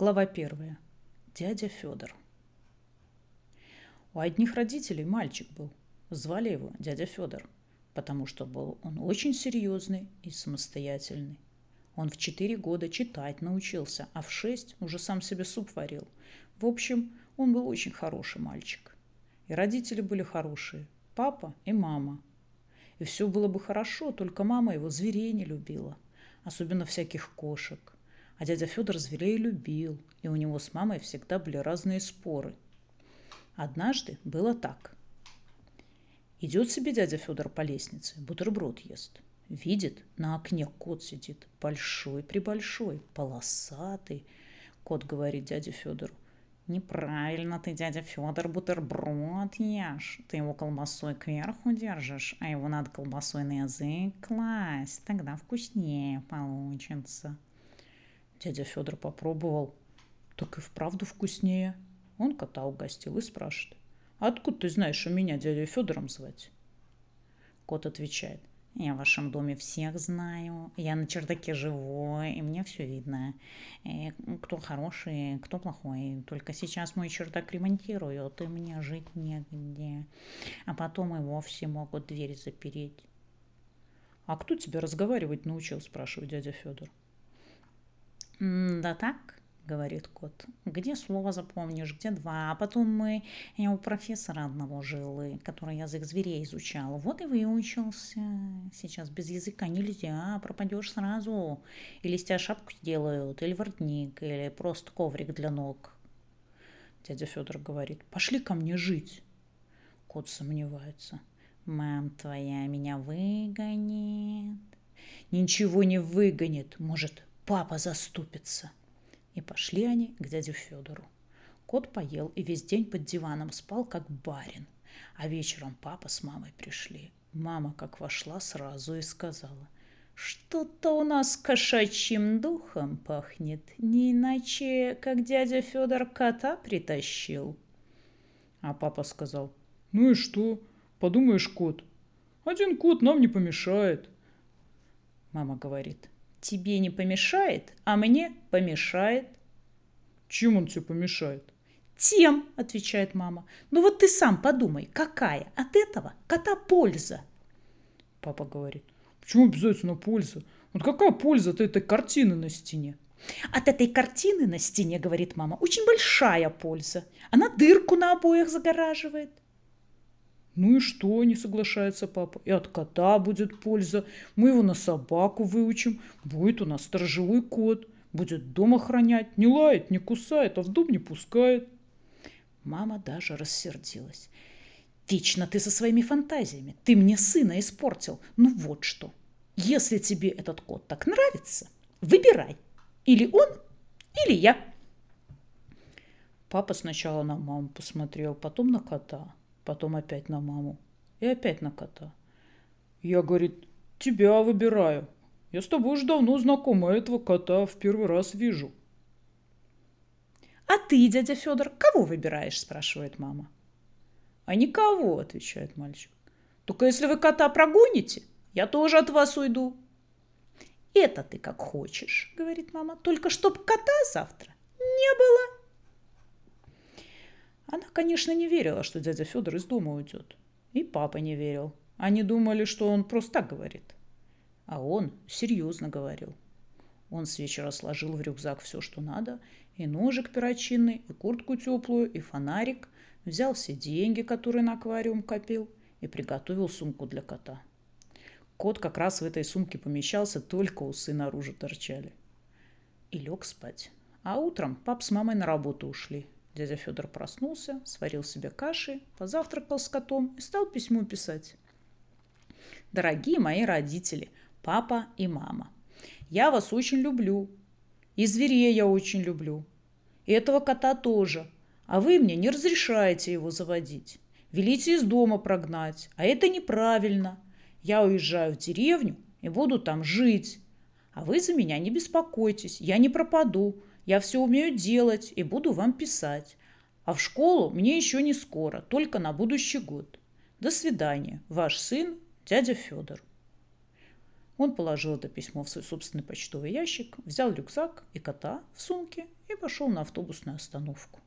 Глава первая. Дядя Федор. У одних родителей мальчик был. Звали его дядя Федор, потому что был он очень серьезный и самостоятельный. Он в четыре года читать научился, а в шесть уже сам себе суп варил. В общем, он был очень хороший мальчик. И родители были хорошие, папа и мама. И все было бы хорошо, только мама его зверей не любила, особенно всяких кошек – а дядя Федор зверей любил, и у него с мамой всегда были разные споры. Однажды было так. Идет себе дядя Федор по лестнице, бутерброд ест. Видит, на окне кот сидит, большой-пребольшой, полосатый. Кот говорит дяде Федору, Неправильно ты, дядя Федор, бутерброд ешь. Ты его колбасой кверху держишь, а его надо колбасой на язык класть. Тогда вкуснее получится. Дядя Федор попробовал. Так и вправду вкуснее. Он кота угостил и спрашивает. «А откуда ты знаешь, что меня дядей Федором звать? Кот отвечает. Я в вашем доме всех знаю. Я на чердаке живу, и мне все видно. И кто хороший, кто плохой. Только сейчас мой чердак ремонтируют, и мне жить негде. А потом и вовсе могут дверь запереть. А кто тебя разговаривать научил, спрашивает дядя Федор. Да так, говорит кот. Где слово запомнишь, где два. А потом мы, я у профессора одного жил, который язык зверей изучал. Вот и выучился. Сейчас без языка нельзя, пропадешь сразу. Или с тебя шапку сделают, или воротник, или просто коврик для ног. Дядя Федор говорит, пошли ко мне жить. Кот сомневается. Мам твоя меня выгонит. Ничего не выгонит. Может, папа заступится. И пошли они к дяде Федору. Кот поел и весь день под диваном спал, как барин. А вечером папа с мамой пришли. Мама, как вошла, сразу и сказала, «Что-то у нас кошачьим духом пахнет, не иначе, как дядя Федор кота притащил». А папа сказал, «Ну и что? Подумаешь, кот. Один кот нам не помешает». Мама говорит, тебе не помешает, а мне помешает. Чем он тебе помешает? Тем, отвечает мама. Ну вот ты сам подумай, какая от этого кота польза? Папа говорит. Почему обязательно польза? Вот какая польза от этой картины на стене? От этой картины на стене, говорит мама, очень большая польза. Она дырку на обоях загораживает. Ну и что, не соглашается папа. И от кота будет польза. Мы его на собаку выучим. Будет у нас сторожевой кот. Будет дом охранять. Не лает, не кусает, а в дом не пускает. Мама даже рассердилась. Вечно ты со своими фантазиями. Ты мне сына испортил. Ну вот что. Если тебе этот кот так нравится, выбирай. Или он, или я. Папа сначала на маму посмотрел, потом на кота потом опять на маму и опять на кота. Я, говорит, тебя выбираю. Я с тобой уже давно знакома, а этого кота в первый раз вижу. А ты, дядя Федор, кого выбираешь, спрашивает мама. А никого, отвечает мальчик. Только если вы кота прогоните, я тоже от вас уйду. Это ты как хочешь, говорит мама, только чтоб кота завтра не было. Она, конечно, не верила, что дядя Федор из дома уйдет. И папа не верил. Они думали, что он просто так говорит. А он серьезно говорил. Он с вечера сложил в рюкзак все, что надо, и ножик перочинный, и куртку теплую, и фонарик, взял все деньги, которые на аквариум копил, и приготовил сумку для кота. Кот как раз в этой сумке помещался, только усы наружу торчали. И лег спать. А утром пап с мамой на работу ушли, Дядя Федор проснулся, сварил себе каши, позавтракал с котом и стал письмо писать. Дорогие мои родители, папа и мама, я вас очень люблю. И зверей я очень люблю. И этого кота тоже. А вы мне не разрешаете его заводить. Велите из дома прогнать. А это неправильно. Я уезжаю в деревню и буду там жить. А вы за меня не беспокойтесь. Я не пропаду. Я все умею делать и буду вам писать. А в школу мне еще не скоро, только на будущий год. До свидания. Ваш сын, дядя Федор. Он положил это письмо в свой собственный почтовый ящик, взял рюкзак и кота в сумке и пошел на автобусную остановку.